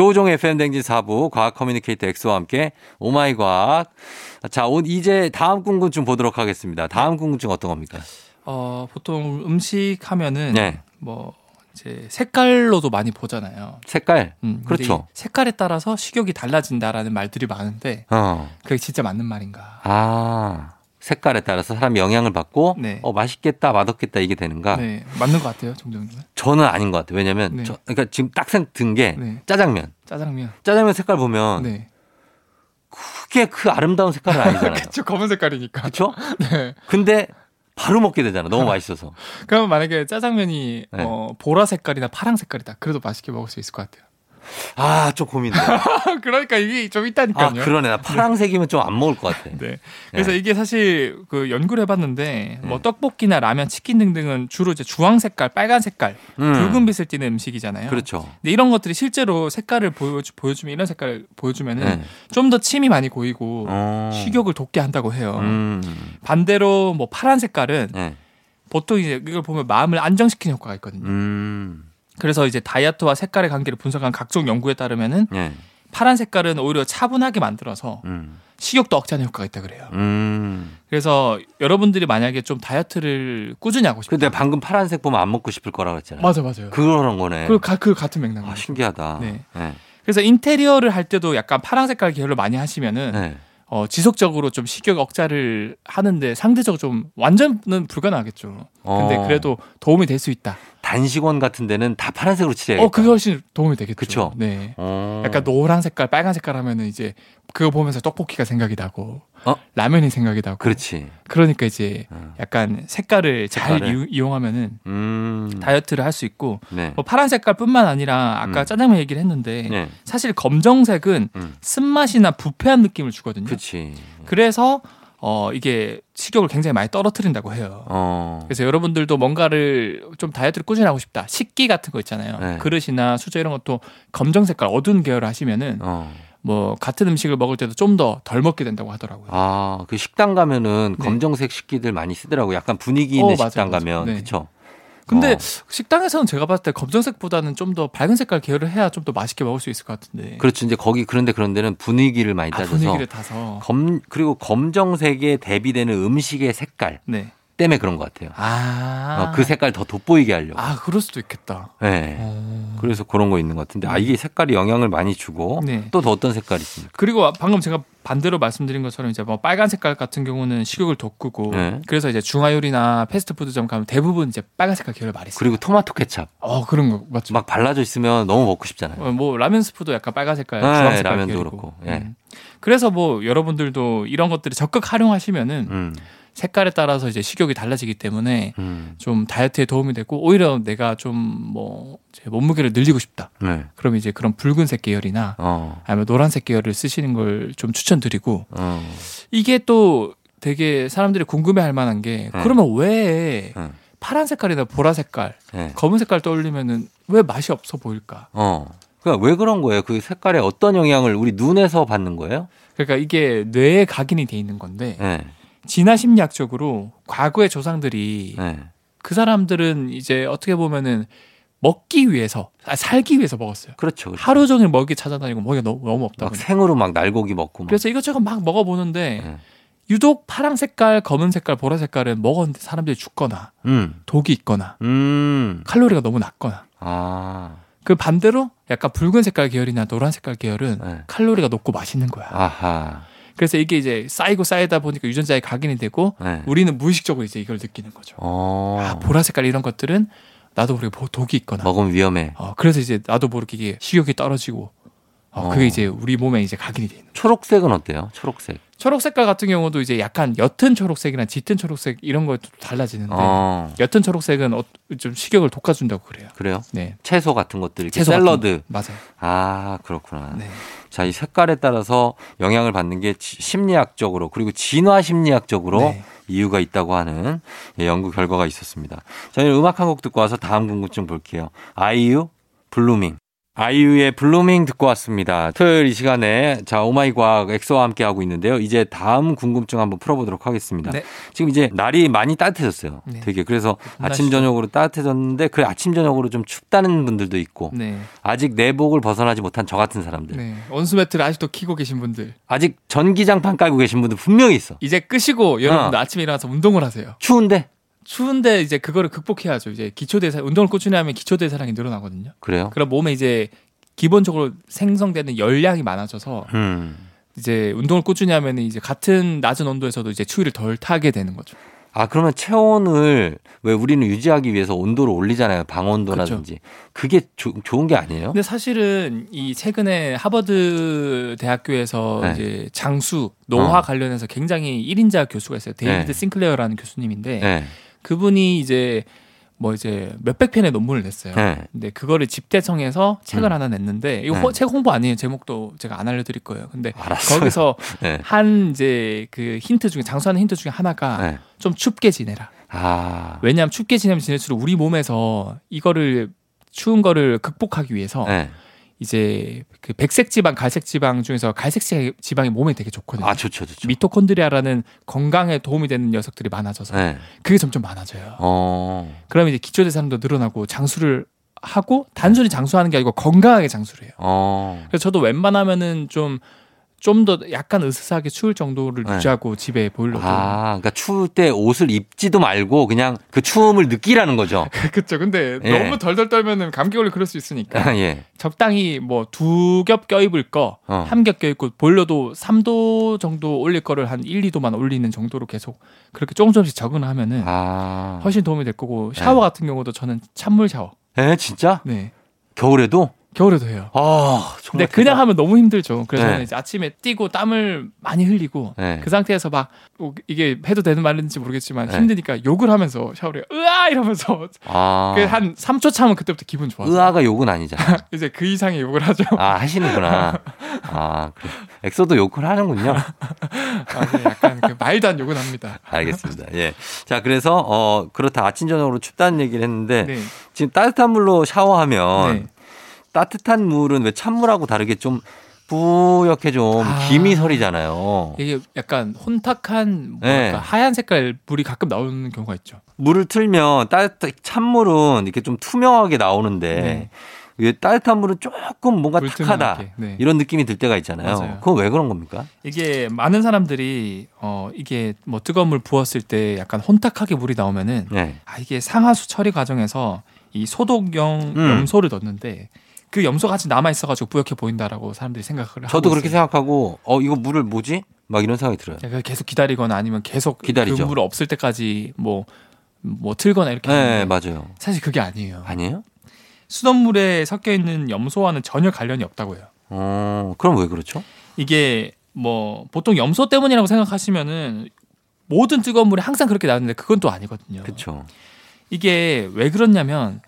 조우종 FM 대행진 4부 과학 커뮤니케이터 엑소와 함께 Oh My 과학. 자, 오- 이제 다음 궁금증 보도록 하겠습니다. 다음 궁금증 어떤 겁니까? 어, 보통 음식 하면은 네. 뭐 이제 색깔로도 많이 보잖아요. 색깔. 음, 그렇죠. 이 색깔에 따라서 식욕이 달라진다라는 말들이 많은데 어. 그게 진짜 맞는 말인가? 아. 색깔에 따라서 사람이 영향을 받고 네. 어 맛있겠다 맛없겠다 이게 되는가 네, 맞는 것 같아요, 정정님은. 저는 아닌 것 같아요 왜냐면 네. 저, 그러니까 지금 딱든게 네. 짜장면 짜장면. 짜장면 색깔 보면 네. 크게 그 아름다운 색깔은 아니잖아요 그쵸, 검은 색깔이니까. 그렇죠 네. 근데 바로 먹게 되잖아 너무 맛있어서 그러면 만약에 짜장면이 네. 어, 보라 색깔이나 파랑 색깔이다. 그래도 맛있게 먹을 수 있을 것 같아요. 아, 좀 고민돼. 그러니까 이게 좀 아, 있다니까요. 그러네. 나 파랑색이면 좀 안 먹을 것 같아. 네. 그래서 이게 사실 그 연구를 해봤는데 뭐 떡볶이나 라면, 치킨 등등은 주로 이제 주황 색깔, 빨간 색깔, 음. 붉은빛을 띠는 음식이잖아요. 그렇죠. 근데 이런 것들이 실제로 색깔을 보여주, 보여주면 이런 색깔을 보여주면은 네. 좀더 침이 많이 고이고 어. 식욕을 돋게 한다고 해요. 음. 반대로 뭐 파란 색깔은 네. 보통 이제 이걸 보면 마음을 안정시키는 효과가 있거든요. 음. 그래서 이제 다이어트와 색깔의 관계를 분석한 각종 연구에 따르면은 네. 파란 색깔은 오히려 차분하게 만들어서 음. 식욕도 억제하는 효과가 있다 그래요. 음. 그래서 여러분들이 만약에 좀 다이어트를 꾸준히 하고 싶다. 근데 방금 파란색 보면 안 먹고 싶을 거라 그랬잖아요. 맞아 맞아요. 그런 거네. 그, 가, 그 같은 맥락. 아, 아, 신기하다. 네. 네. 그래서 인테리어를 할 때도 약간 파란 색깔 계열로 많이 하시면은 네. 어, 지속적으로 좀 식욕 억제를 하는데 상대적으로 좀 완전은 불가능하겠죠. 근데 어. 그래도 도움이 될 수 있다. 단식원 같은 데는 다 파란색으로 칠해야겠다. 어, 그게 훨씬 도움이 되겠죠. 그쵸? 네. 어. 약간 노란 색깔, 빨간 색깔 하면은 이제 그거 보면서 떡볶이가 생각이 나고 어? 라면이 생각이 나고 그렇지. 그러니까 이제 어. 약간 색깔을 잘 색깔을? 이용하면은 음. 다이어트를 할 수 있고 네. 뭐 파란 색깔뿐만 아니라 아까 음. 짜장면 얘기를 했는데 네. 사실 검정색은 음. 쓴맛이나 부패한 느낌을 주거든요. 그렇지. 그래서 어 이게 식욕을 굉장히 많이 떨어뜨린다고 해요. 어. 그래서 여러분들도 뭔가를 좀 다이어트를 꾸준히 하고 싶다. 식기 같은 거 있잖아요. 네. 그릇이나 수저 이런 것도 검정 색깔 어두운 계열을 하시면은 어. 뭐 같은 음식을 먹을 때도 좀 더 덜 먹게 된다고 하더라고요. 아, 그 식당 가면은 네. 검정색 식기들 많이 쓰더라고요. 약간 분위기 있는 어, 맞아요, 식당 맞아요. 가면. 네. 그렇죠. 근데 어. 식당에서는 제가 봤을 때 검정색보다는 좀 더 밝은 색깔 계열을 해야 좀 더 맛있게 먹을 수 있을 것 같은데. 그렇죠. 이제 거기 그런데 그런 데는 분위기를 많이 아, 따져서 분위기를 타서. 검 그리고 검정색에 대비되는 음식의 색깔 네. 때문에 그런 것 같아요. 아. 어, 그 색깔 더 돋보이게 하려고. 아, 그럴 수도 있겠다. 네. 어. 그래서 그런 거 있는 것 같은데 아 이게 색깔이 영향을 많이 주고 네. 또더 어떤 색깔이 있습니까? 그리고 방금 제가 반대로 말씀드린 것처럼 이제 뭐 빨간 색깔 같은 경우는 식욕을 돋구고 네. 그래서 이제 중화요리나 패스트푸드점 가면 대부분 이제 빨간 색깔 계열 많이 써요. 그리고 토마토 케찹 어 그런 거 맞죠. 막 발라져 있으면 너무 먹고 싶잖아요. 어, 뭐 라면 스프도 약간 빨간 색깔, 네, 주황 색깔 라면도 계열이고. 그렇고, 예. 음. 그래서 뭐 여러분들도 이런 것들을 적극 활용하시면은 음, 색깔에 따라서 이제 식욕이 달라지기 때문에 음, 좀 다이어트에 도움이 되고 오히려 내가 좀뭐 몸무게를 늘리고 싶다. 네. 그럼 이제 그런 붉은색 계열이나 어, 아니면 노란색 계열을 쓰시는 걸 좀 추천드리고 어, 이게 또 되게 사람들이 궁금해할 만한 게 네. 그러면 왜 네. 파란 색깔이나 보라 색깔, 네. 검은 색깔 떠올리면은 왜 맛이 없어 보일까? 어. 그러니까 왜 그런 거예요? 그 색깔에 어떤 영향을 우리 눈에서 받는 거예요? 그러니까 이게 뇌에 각인이 돼 있는 건데 네. 진화 심리학적으로 과거의 조상들이 네. 그 사람들은 이제 어떻게 보면은 먹기 위해서 아, 살기 위해서 먹었어요. 그렇죠. 그렇죠. 하루 종일 먹이 찾아다니고 먹이가 너무, 너무 없다 막 보니까. 생으로 막 날고기 먹고 막. 그래서 이것저것 막 먹어보는데 네. 유독 파랑 색깔, 검은 색깔, 보라 색깔은 먹었는데 사람들이 죽거나 음. 독이 있거나 음. 칼로리가 너무 낮거나 아. 그 반대로 약간 붉은 색깔 계열이나 노란 색깔 계열은 네. 칼로리가 높고 맛있는 거야. 아하. 그래서 이게 이제 쌓이고 쌓이다 보니까 유전자에 각인이 되고 네. 우리는 무의식적으로 이제 이걸 느끼는 거죠. 어. 아 보라 색깔 이런 것들은 나도 모르게 보- 독이 있거나. 먹으면 위험해. 어, 그래서 이제 나도 모르게 이게 식욕이 떨어지고. 어, 어. 그게 이제 우리 몸에 이제 각인이 돼 있는. 초록색은 어때요? 초록색. 초록 색깔 같은 경우도 이제 약간 옅은 초록색이나 짙은 초록색 이런 거또 달라지는데 어. 옅은 초록색은 어, 좀 식욕을 돋궈준다고 그래요. 그래요? 네. 채소 같은 것들 이렇게 채소 샐러드. 거. 맞아요. 아, 그렇구나. 네. 자, 이 색깔에 따라서 영향을 받는 게 지- 심리학적으로 그리고 진화 심리학적으로 네. 이유가 있다고 하는 예, 연구 결과가 있었습니다. 저희는 음악 한 곡 듣고 와서 다음 궁금증 볼게요. 아이유 Blueming. 아이유의 Blueming 듣고 왔습니다. 토요일 이 시간에 자 Oh My 과학 엑소와 함께 하고 있는데요. 이제 다음 궁금증 한번 풀어보도록 하겠습니다. 네. 지금 이제 날이 많이 따뜻해졌어요. 네. 되게 그래서 아침. 저녁으로 따뜻해졌는데 그 아침 저녁으로 좀 춥다는 분들도 있고 네. 아직 내복을 벗어나지 못한 저 같은 사람들. 네. 온수 매트를 아직도 키고 계신 분들 아직 전기장판 깔고 계신 분들 분명히 있어. 이제 끄시고 여러분들 어. 아침에 일어나서 운동을 하세요. 추운데 추운데 이제 그거를 극복해야죠. 이제 기초대사 운동을 꾸준히 하면 기초대사량이 늘어나거든요. 그래요? 그럼 몸에 이제 기본적으로 생성되는 열량이 많아져서 음. 이제 운동을 꾸준히 하면 이제 같은 낮은 온도에서도 이제 추위를 덜 타게 되는 거죠. 아 그러면 체온을 왜 우리는 유지하기 위해서 온도를 올리잖아요. 방온도라든지. 그게 좋은 게 아니에요? 근데 사실은 이 최근에 하버드 대학교에서 네. 이제 장수 노화 어. 관련해서 굉장히 1인자 교수가 있어요. 데이비드 네. 싱클레어라는 교수님인데 네. 그분이 이제 뭐 이제 몇백 편의 논문을 냈어요. 네. 근데 그거를 집대성해서 책을 음. 하나 냈는데 이거 네. 호- 책 홍보 아니에요. 제목도 제가 안 알려드릴 거예요. 근데 알았어요. 거기서 네. 한 이제 그 힌트 중에 장수하는 힌트 중에 하나가 네. 좀 춥게 지내라. 아. 왜냐하면 춥게 지내면 지낼수록 우리 몸에서 이거를 추운 거를 극복하기 위해서 네. 이제 그 백색 지방, 갈색 지방 중에서 갈색 지- 지방이 몸에 되게 좋거든요. 아, 좋죠, 좋죠. 미토콘드리아라는 건강에 도움이 되는 녀석들이 많아져서 네. 그게 점점 많아져요. 어. 그러면 이제 기초대사량도 늘어나고 장수를 하고 단순히 장수하는 게 아니고 건강하게 장수를 해요. 어. 그래서 저도 웬만하면은 좀 좀 더 약간 으스스하게 추울 정도를 네. 유지하고 집에 보일러도 아, 그러니까 추울 때 옷을 입지도 말고 그냥 그 추움을 느끼라는 거죠. 그쵸. 근데 예. 너무 덜덜 떨면은 감기 걸려 그럴 수 있으니까 예. 적당히 뭐 두 겹 껴입을 거, 어. 한겹 껴입고 보일러도 3도 정도 올릴 거를 한 1, 2도만 올리는 정도로 계속 그렇게 조금 조금씩 적응을 하면은 아. 네. 훨씬 도움이 될 거고 샤워 같은 경우도 저는 찬물 샤워. 에, 진짜? 네. 겨울에도? 겨울에도 해요. 아, 정말. 근데 그냥 하면 너무 힘들죠. 그래서 네. 이제 아침에 뛰고 땀을 많이 흘리고 네. 그 상태에서 막 뭐 이게 해도 되는 말인지 모르겠지만 네. 힘드니까 욕을 하면서 샤워를. 으아 이러면서 아. 그한 3초 차면 그때부터 기분 좋아서 의아가 욕은 아니잖아. 이제 그 이상의 욕을 하죠. 아, 하시는구나. 아, 그래. 엑소도 욕을 하는군요. 아, 네, 약간 그 말도 안 욕은 합니다. 알겠습니다. 예. 자, 그래서, 어, 그렇다. 아침, 저녁으로 춥다는 얘기를 했는데, 네. 지금 따뜻한 물로 샤워하면, 네. 따뜻한 물은 왜 찬물하고 다르게 좀 뿌옇게 좀 아. 김이 서리잖아요. 이게 약간 혼탁한 뭐랄까 네. 하얀 색깔 물이 가끔 나오는 경우가 있죠. 물을 틀면 따뜻 찬물은 이렇게 좀 투명하게 나오는데 네. 왜 따뜻한 물은 조금 뭔가 탁하다. 네. 이런 느낌이 들 때가 있잖아요. 맞아요. 그건 왜 그런 겁니까? 이게 많은 사람들이 어 이게 뭐 뜨거운 물 부었을 때 약간 혼탁하게 물이 나오면은 네. 아 이게 상하수 처리 과정에서 이 소독용 음. 염소를 넣는데 그 염소가 아직 남아 있어가지고 뿌옇게 보인다라고 사람들이 생각을 하고 저도 그렇게 있어요. 생각하고 어 이거 물을 뭐지? 막 이런 생각이 들어요. 그러니까 계속 기다리거나 아니면 계속 기다리죠. 그물 없을 때까지 뭐뭐 틀거나 이렇게 네, 맞아요. 사실 그게 아니에요. 아니에요? 수돗물에 섞여 있는 염소와는 전혀 관련이 없다고요. 어, 그럼 왜 그렇죠? 이게 뭐 보통 염소 때문이라고 생각하시면은 모든 뜨거운 물이 항상 그렇게 나오는데 그건 또 아니거든요. 그렇죠. 이게 왜 그렇냐면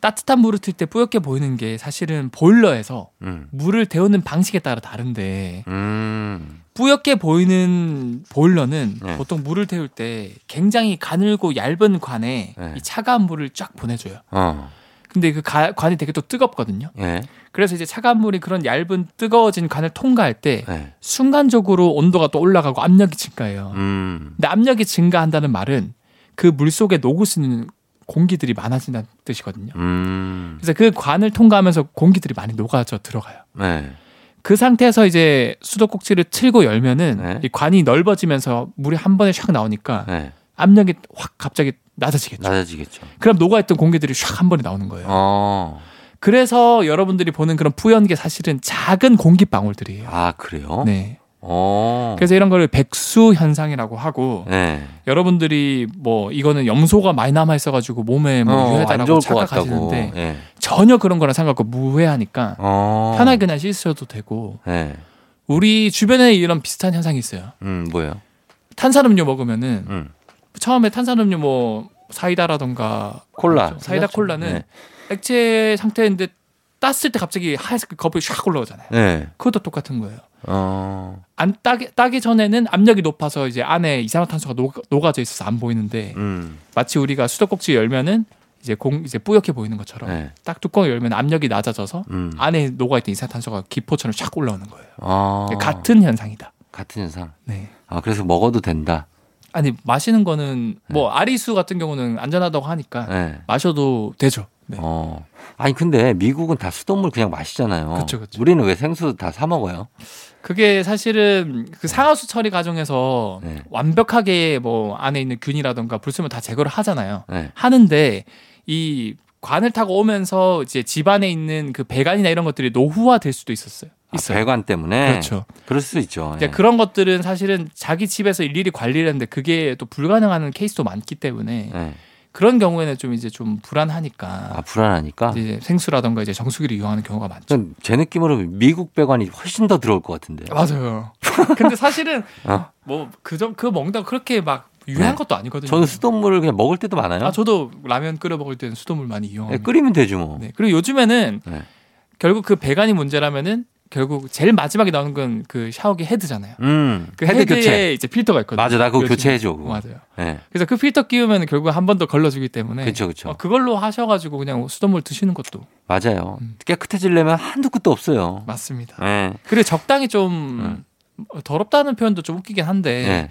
따뜻한 물을 틀 때 뿌옇게 보이는 게 사실은 보일러에서 음. 물을 데우는 방식에 따라 다른데 음. 뿌옇게 보이는 보일러는 네. 보통 물을 데울 때 굉장히 가늘고 얇은 관에 네. 이 차가운 물을 쫙 보내줘요. 어. 근데 그 가- 관이 되게 또 뜨겁거든요. 예. 그래서 이제 차가운 물이 그런 얇은 뜨거워진 관을 통과할 때 예. 순간적으로 온도가 또 올라가고 압력이 증가해요. 음. 근데 압력이 증가한다는 말은 그 물 속에 녹을 수 있는 공기들이 많아진다는 뜻이거든요. 음. 그래서 그 관을 통과하면서 공기들이 많이 녹아져 들어가요. 네. 그 상태에서 이제 수도꼭지를 틀고 열면은 네. 이 관이 넓어지면서 물이 한 번에 샥 나오니까 네. 압력이 확 갑자기 낮아지겠죠. 낮아지겠죠. 그럼 녹아있던 공기들이 샥 한 번에 나오는 거예요. 어. 그래서 여러분들이 보는 그런 뿌연 게 사실은 작은 공기 방울들이에요. 아, 그래요? 네. 어. 그래서 이런 걸 백수 현상이라고 하고 네. 여러분들이 뭐 이거는 염소가 많이 남아 있어가지고 몸에 뭐 어, 안 유해다라고. 착각하시는데 예. 전혀 그런 거랑 상관없고 무해하니까 어. 편하게 그냥 씻으셔도 되고 네. 우리 주변에 이런 비슷한 현상이 있어요. 음, 뭐예요? 탄산음료 먹으면은 음. 처음에 탄산음료 뭐 사이다라던가 콜라. 사이다 콜라는 네. 액체 상태인데 땄을 때 갑자기 하얀색 거품이 샥 올라오잖아요. 네. 그것도 똑같은 거예요. 어. 안 따기, 따기 전에는 압력이 높아서 이제 안에 이산화탄소가 녹, 녹아져 있어서 안 보이는데 음. 마치 우리가 수도꼭지 열면은 이제 공 이제 뿌옇게 보이는 것처럼 네. 딱 뚜껑을 열면 압력이 낮아져서 음. 안에 녹아있던 이산화탄소가 기포처럼 샥 올라오는 거예요. 어. 같은 현상이다. 같은 현상. 네. 아, 그래서 먹어도 된다. 아니 마시는 거는 뭐 아리수 같은 경우는 안전하다고 하니까 네. 마셔도 되죠. 네. 어. 아니 근데 미국은 다 수돗물 그냥 마시잖아요. 그쵸, 그쵸. 우리는 왜 생수 다 사 먹어요? 그게 사실은 그 상하수 처리 과정에서 네. 완벽하게 뭐 안에 있는 균이라던가 불순물 다 제거를 하잖아요. 네. 하는데 이 관을 타고 오면서 이제 집안에 있는 그 배관이나 이런 것들이 노후화 될 수도 있었어요. 아, 있어요. 배관 때문에. 그렇죠. 그럴 수 있죠. 예. 그런 것들은 사실은 자기 집에서 일일이 관리를 했는데 그게 또 불가능한 케이스도 많기 때문에 예. 그런 경우에는 좀 이제 좀 불안하니까 아 불안하니까. 이제 생수라던가 이제 정수기를 이용하는 경우가 많죠. 전 제 느낌으로 미국 배관이 훨씬 더 더러울 것 같은데. 맞아요. 근데 사실은 어? 뭐그점그 먹다 그렇게 막 유해한 네. 것도 아니거든요. 저는 수돗물을 그냥 먹을 때도 많아요. 아 저도 라면 끓여 먹을 때는 수돗물 많이 네, 이용합니다. 끓이면 되죠 뭐. 네. 그리고 요즘에는 네. 결국 그 배관이 문제라면은 결국 제일 마지막에 나오는 건 그 샤워기 헤드잖아요. 음, 그 헤드 헤드에 교체. 이제 필터가 있거든요. 맞아, 나 그거. 교체해줘. 그거. 맞아요. 네. 그래서 그 필터 끼우면 결국 한 번 더 걸러주기 때문에 그쵸, 그쵸. 어, 그걸로 하셔가지고 그냥 수돗물 드시는 것도 맞아요. 음. 깨끗해지려면 한두 끝도 없어요. 맞습니다. 네. 그리고 적당히 좀 더럽다는 표현도 좀 웃기긴 한데 네.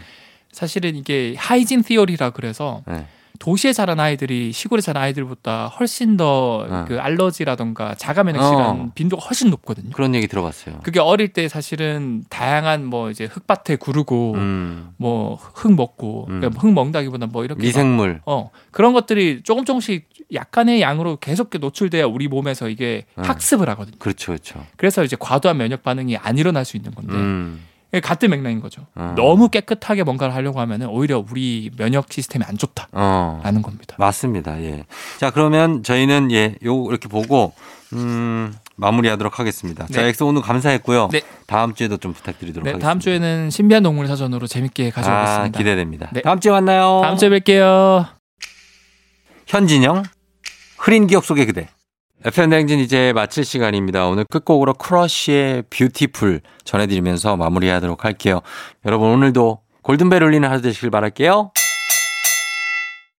사실은 이게 하이진 티어리라 그래서 네. 도시에 자란 아이들이 시골에 자란 아이들보다 훨씬 더 어. 그 알러지라던가 자가 면역 질환 어. 빈도가 훨씬 높거든요. 그런 얘기 들어봤어요. 그게 어릴 때 사실은 다양한 뭐 이제 흙밭에 구르고 음, 뭐흙 먹고 음. 그러니까 흙 먹는다기보다 뭐 이렇게 막 미생물. 어 그런 것들이 조금 조금씩 약간의 양으로 계속 노출돼야 우리 몸에서 이게 음. 학습을 하거든요. 그렇죠, 그렇죠. 그래서 이제 과도한 면역 반응이 안 일어날 수 있는 건데 음, 같은 맥락인 거죠. 어. 너무 깨끗하게 뭔가를 하려고 하면은 오히려 우리 면역 시스템이 안 좋다라는 어. 겁니다. 맞습니다. 예. 자, 그러면 저희는 예, 요 이렇게 보고 음, 마무리하도록 하겠습니다. 자, 네. 엑소 오늘 감사했고요. 네. 다음 주에도 좀 부탁드리도록 네, 하겠습니다. 다음 주에는 신비한 동물 사전으로 재밌게 아, 가져오겠습니다. 기대됩니다. 네. 다음 주에 만나요. 다음 주에 뵐게요. 현진영 흐린 기억 속의 그대. FM 대행진 이제 마칠 시간입니다. 오늘 끝곡으로 Crush의 Beautiful 전해드리면서 마무리하도록 할게요. 여러분 오늘도 골든벨 울리는 하루 되시길 바랄게요.